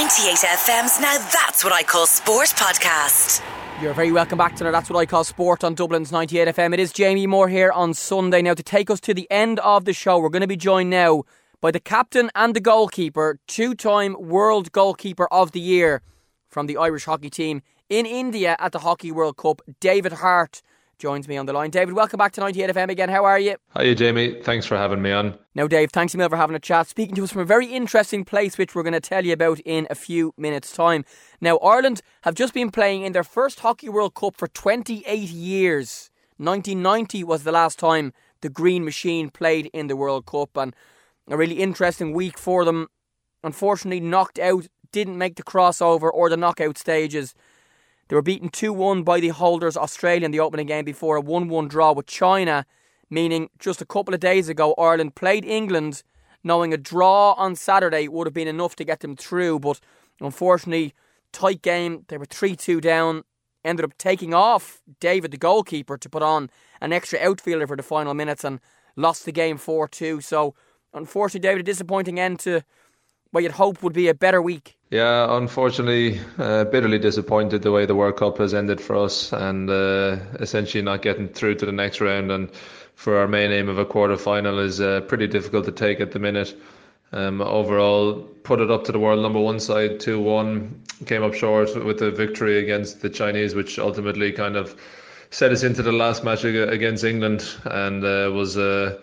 98FM's Now That's What I Call Sport podcast. You're very welcome back to That's What I Call Sport on Dublin's 98 FM. It is Jamie Moore here on Sunday. Now, to take us to the end of the show, we're going to be joined now by the captain and the goalkeeper, two time World Goalkeeper of the Year from the Irish hockey team in India at the Hockey World Cup, David Harte joins me on the line. David, welcome back to 98 FM again. How are you? Hiya, Jamie. Thanks for having me on. Now, Dave, thanks a million for having a chat, speaking to us from a very interesting place, which we're going to tell you about in a few minutes' time. Now, Ireland have just been playing in their first Hockey World Cup for 28 years. 1990 was the last time the Green Machine played in the World Cup, and a really interesting week for them. Unfortunately, knocked out, didn't make the crossover or the knockout stages. They were beaten 2 1 by the holders Australia in the opening game before a 1 1 draw with China, meaning just a couple of days ago, Ireland played England knowing a draw on Saturday would have been enough to get them through. But unfortunately, tight game. They were 3 2 down. Ended up taking off David, the goalkeeper, to put on an extra outfielder for the final minutes and lost the game 4 2. So, unfortunately, David, a disappointing end to what you'd hope would be a better week. Yeah, unfortunately, uh, bitterly disappointed the way the World Cup has ended for us, and uh, essentially not getting through to the next round. And for our main aim of a quarter final is uh, pretty difficult to take at the minute. Um, overall, put it up to the world number one side, two one, came up short with the victory against the Chinese, which ultimately kind of set us into the last match against England, and uh, was a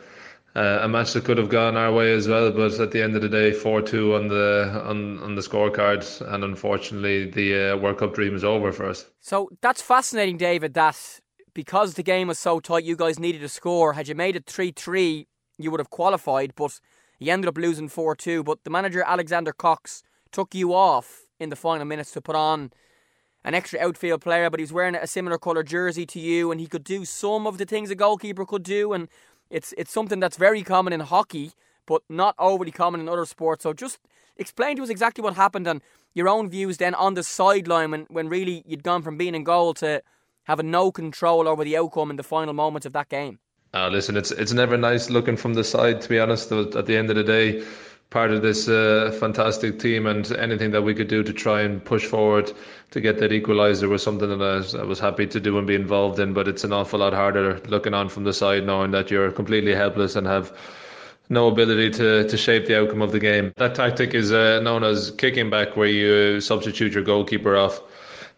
uh, a match that could have gone our way as well, but at the end of the day, four two on the on on the scorecard, and unfortunately, the uh, World Cup dream is over for us. So that's fascinating, David. That because the game was so tight, you guys needed a score. Had you made it three three, you would have qualified, but you ended up losing four two. But the manager Alexander Cox took you off in the final minutes to put on an extra outfield player, but he's wearing a similar colour jersey to you, and he could do some of the things a goalkeeper could do, and it's it's something that's very common in hockey, but not overly common in other sports. So just explain to us exactly what happened and your own views then on the sideline when, when really you'd gone from being in goal to having no control over the outcome in the final moments of that game. Uh, listen, it's it's never nice looking from the side. To be honest, at the end of the day, part of this uh, fantastic team and anything that we could do to try and push forward to get that equaliser was something that I was, I was, happy to do and be involved in. But it's an awful lot harder looking on from the side, knowing that you're completely helpless and have no ability to, to shape the outcome of the game. That tactic is uh, known as kicking back, where you substitute your goalkeeper off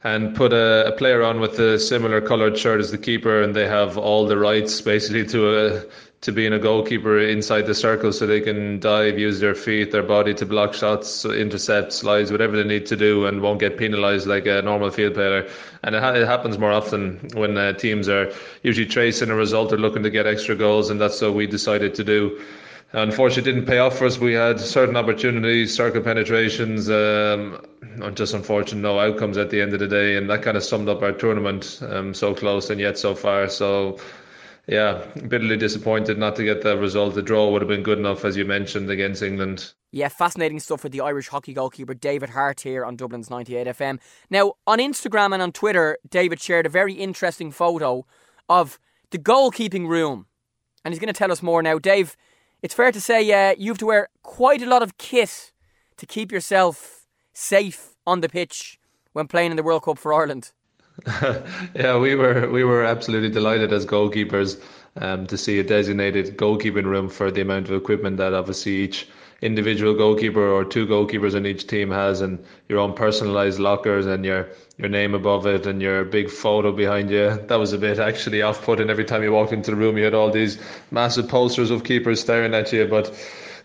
and put a, a, player on with a similar coloured shirt as the keeper, and they have all the rights basically to a to being a goalkeeper inside the circle so they can dive, use their feet, their body to block shots, intercept, slides, whatever they need to do, and won't get penalised like a normal field player. And it, ha- it happens more often when uh, teams are usually tracing a result or looking to get extra goals, and that's what we decided to do. Unfortunately, it didn't pay off for us. We had certain opportunities, circle penetrations, um, just unfortunate no outcomes at the end of the day, and that kind of summed up our tournament. Um, so close and yet so far. So yeah, bitterly disappointed not to get the result. The draw would have been good enough, as you mentioned, against England. Yeah, fascinating stuff with the Irish hockey goalkeeper David Harte here on Dublin's 98 FM. Now, on Instagram and on Twitter, David shared a very interesting photo of the goalkeeping room. And he's going to tell us more now. Dave, it's fair to say uh, you have to wear quite a lot of kit to keep yourself safe on the pitch when playing in the World Cup for Ireland. yeah, we were we were absolutely delighted as goalkeepers um, to see a designated goalkeeping room for the amount of equipment that obviously each individual goalkeeper or two goalkeepers in each team has, and your own personalised lockers and your your name above it and your big photo behind you. That was a bit actually off-putting. Every time you walked into the room, you had all these massive posters of keepers staring at you, but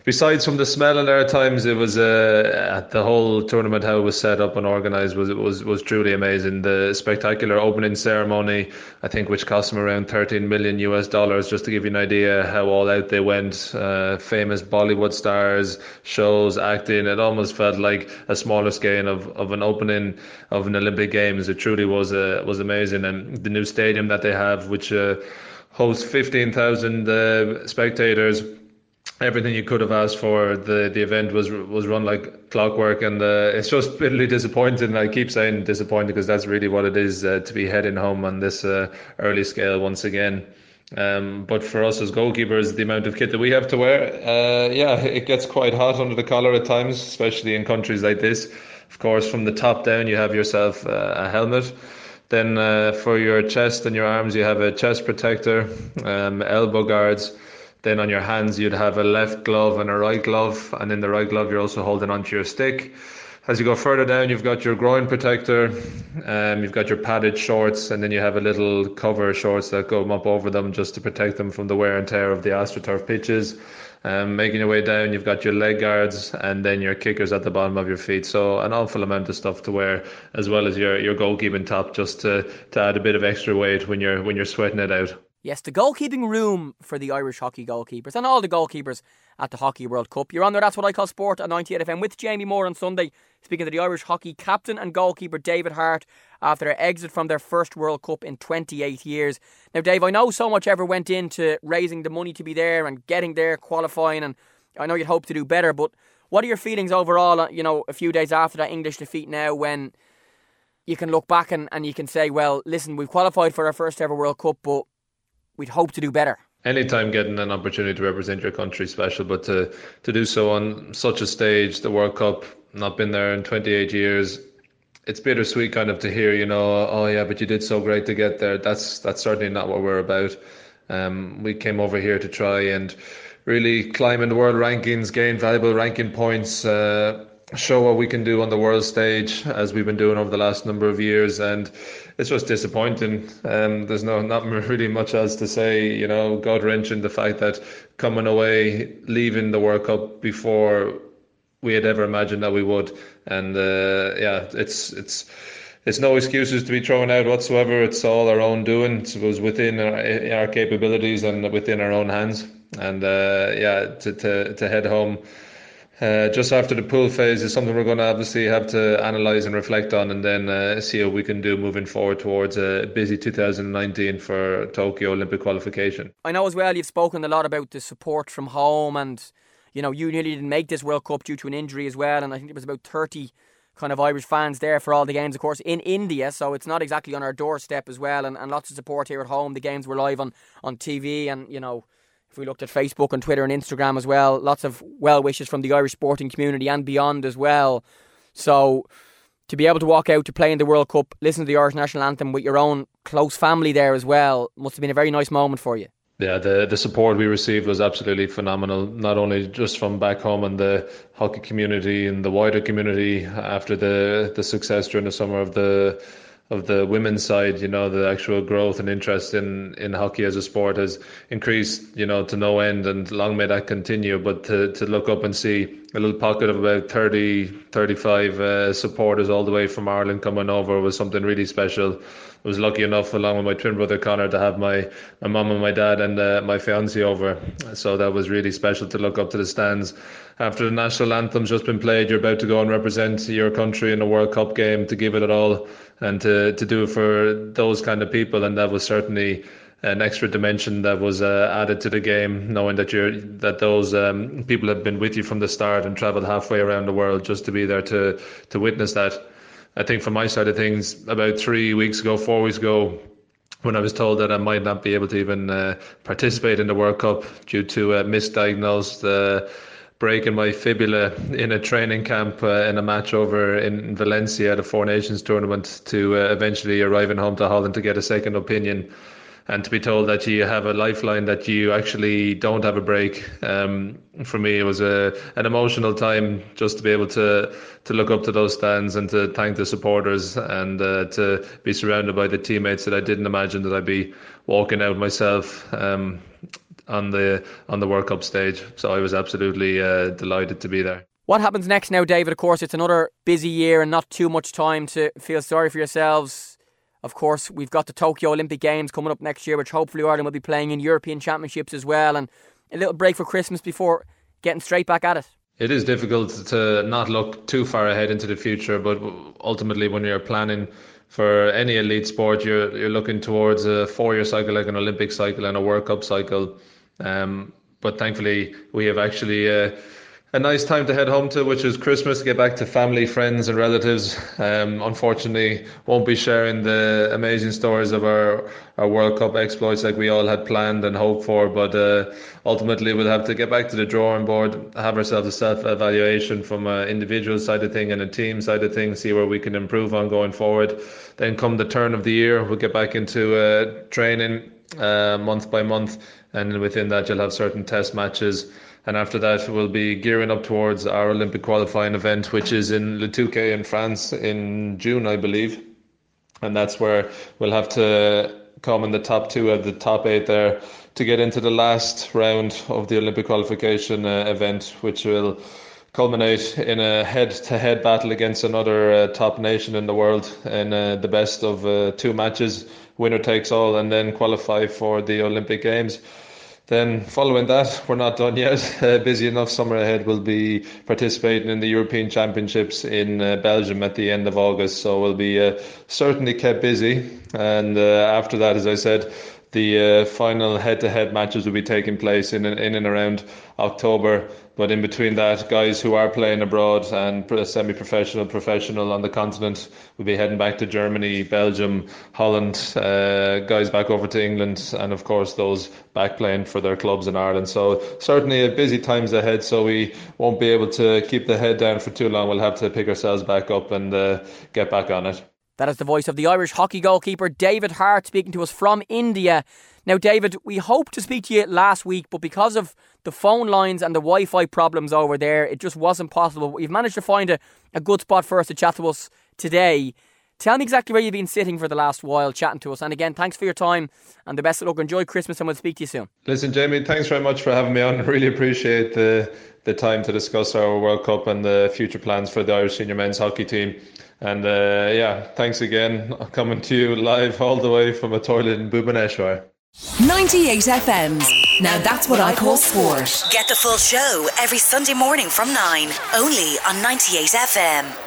besides from the smell and at times it was uh, the whole tournament how it was set up and organized was was was truly amazing. The spectacular opening ceremony i think which cost them around 13 million us dollars just to give you an idea how all out they went. Uh, famous bollywood stars shows acting it almost felt like a smaller scale of, of an opening of an olympic games. It truly was uh, was amazing. And the new stadium that they have which uh, hosts 15,000 uh, spectators everything you could have asked for. The the event was was run like clockwork, and uh, it's just bitterly disappointing. I keep saying disappointing because that's really what it is uh, to be heading home on this uh, early scale once again. Um, but for us as goalkeepers, the amount of kit that we have to wear, uh, yeah, it gets quite hot under the collar at times, especially in countries like this. Of course, from the top down, you have yourself uh, a helmet. Then uh, for your chest and your arms, you have a chest protector, um, elbow guards. Then on your hands, you'd have a left glove and a right glove. And in the right glove, you're also holding onto your stick. As you go further down, you've got your groin protector, um, you've got your padded shorts, and then you have a little cover shorts that go up over them just to protect them from the wear and tear of the AstroTurf pitches. Um, making your way down, you've got your leg guards and then your kickers at the bottom of your feet. So an awful amount of stuff to wear, as well as your, your goalkeeping top, just to, to add a bit of extra weight when you're when you're sweating it out. Yes, the goalkeeping room for the Irish hockey goalkeepers and all the goalkeepers at the Hockey World Cup. You're on there, that's what I call sport at 98 FM with Jamie Moore on Sunday, speaking to the Irish hockey captain and goalkeeper David Harte after their exit from their first World Cup in 28 years. Now, Dave, I know so much ever went into raising the money to be there and getting there, qualifying, and I know you'd hope to do better, but what are your feelings overall, uh, you know, a few days after that English defeat now when you can look back and, and you can say, well, listen, we've qualified for our first ever World Cup, but we'd hope to do better. Anytime getting an opportunity to represent your country is special, but to to do so on such a stage, the World Cup, not been there in 28 years, it's bittersweet kind of to hear, you know, oh yeah, but you did so great to get there. That's that's certainly not what we're about. Um, we came over here to try and really climb in the world rankings, gain valuable ranking points. Uh, show what we can do on the world stage as we've been doing over the last number of years and it's just disappointing. Um, there's no not really much else to say you know god wrenching the fact that coming away leaving the world cup before we had ever imagined that we would and uh, yeah it's it's it's no excuses to be thrown out whatsoever. It's all our own doing. It was within our, our capabilities and within our own hands. And uh, yeah to, to to head home uh, just after the pool phase is something we're going to obviously have to analyse and reflect on, and then uh, see what we can do moving forward towards a busy 2019 for Tokyo Olympic qualification. I know as well you've spoken a lot about the support from home, and you know you nearly didn't make this World Cup due to an injury as well, and I think there was about 30 kind of Irish fans there for all the games, of course, in India, so it's not exactly on our doorstep as well, and, and lots of support here at home. The games were live on on TV, and you know if we looked at Facebook and Twitter and Instagram as well, lots of well wishes from the Irish sporting community and beyond as well. So to be able to walk out to play in the World Cup, listen to the Irish national anthem with your own close family there as well, must have been a very nice moment for you. Yeah, the the support we received was absolutely phenomenal. Not only just from back home and the hockey community and the wider community after the the success during the summer of the of the women's side, you know, the actual growth and interest in, in hockey as a sport has increased, you know, to no end and long may that continue. But to, to look up and see a little pocket of about 30, 35 uh, supporters all the way from Ireland coming over was something really special. Was lucky enough, along with my twin brother Conor, to have my, my mum and my dad and uh, my fiance over. So that was really special to look up to the stands. After the national anthem's just been played, you're about to go and represent your country in a World Cup game to give it all and to, to do it for those kind of people. And that was certainly an extra dimension that was uh, added to the game, knowing that you're that those um, people have been with you from the start and travelled halfway around the world just to be there to to witness that. I think from my side of things, about three weeks ago, four weeks ago, when I was told that I might not be able to even uh, participate in the World Cup due to a misdiagnosed uh, break in my fibula in a training camp uh, in a match over in Valencia at a Four Nations tournament to uh, eventually arriving home to Holland to get a second opinion and to be told that you have a lifeline that you actually don't have a break. Um, for me it was a an emotional time just to be able to to look up to those stands and to thank the supporters and uh, to be surrounded by the teammates that I didn't imagine that I'd be walking out myself um, on the on the World Cup stage. So I was absolutely uh, delighted to be there. What happens next now David? Of course it's another busy year and not too much time to feel sorry for yourselves of course, we've got the Tokyo Olympic Games coming up next year, which hopefully Ireland will be playing in European Championships as well, and a little break for Christmas before getting straight back at it. It is difficult to not look too far ahead into the future, but ultimately, when you're planning for any elite sport, you're you're looking towards a four-year cycle, like an Olympic cycle and a World Cup cycle. Um, but thankfully, we have actually. Uh, a nice time to head home to, which is Christmas, get back to family, friends, and relatives. Um, unfortunately, won't be sharing the amazing stories of our, our World Cup exploits like we all had planned and hoped for, but uh, ultimately we'll have to get back to the drawing board, have ourselves a self evaluation from an individual side of thing and a team side of thing, see where we can improve on going forward. Then, come the turn of the year, we'll get back into uh, training uh, month by month, and within that, you'll have certain test matches and after that we'll be gearing up towards our Olympic qualifying event, which is in Le Touquet in France in June, I believe, and that's where we'll have to come in the top two of the top eight there to get into the last round of the Olympic qualification uh, event, which will culminate in a head-to-head battle against another uh, top nation in the world in uh, the best of uh, two matches, winner takes all, and then qualify for the Olympic Games. Then, following that, we're not done yet. Uh, busy enough summer ahead. We'll be participating in the European Championships in uh, Belgium at the end of August. So we'll be uh, certainly kept busy. And uh, after that, as I said, the uh, final head-to-head matches will be taking place in in and around October. But in between that, guys who are playing abroad and semi-professional, professional on the continent will be heading back to Germany, Belgium, Holland. Uh, guys back over to England, and of course those back playing for their clubs in Ireland. So certainly a busy times ahead. So we won't be able to keep the head down for too long. We'll have to pick ourselves back up and uh, get back on it. That is the voice of the Irish hockey goalkeeper David Harte speaking to us from India. Now, David, we hoped to speak to you last week, but because of the phone lines and the Wi Fi problems over there, it just wasn't possible. But you've managed to find a, a good spot for us to chat to us today. Tell me exactly where you've been sitting for the last while chatting to us. And again, thanks for your time and the best of luck. Enjoy Christmas and we'll speak to you soon. Listen, Jamie, thanks very much for having me on. Really appreciate the, the time to discuss our World Cup and the future plans for the Irish senior men's hockey team. And uh, yeah, thanks again. Coming to you live all the way from a toilet in Bhubaneswar. 98 FM's. Now that's what I call sport. Get the full show every Sunday morning from 9, only on 98 FM.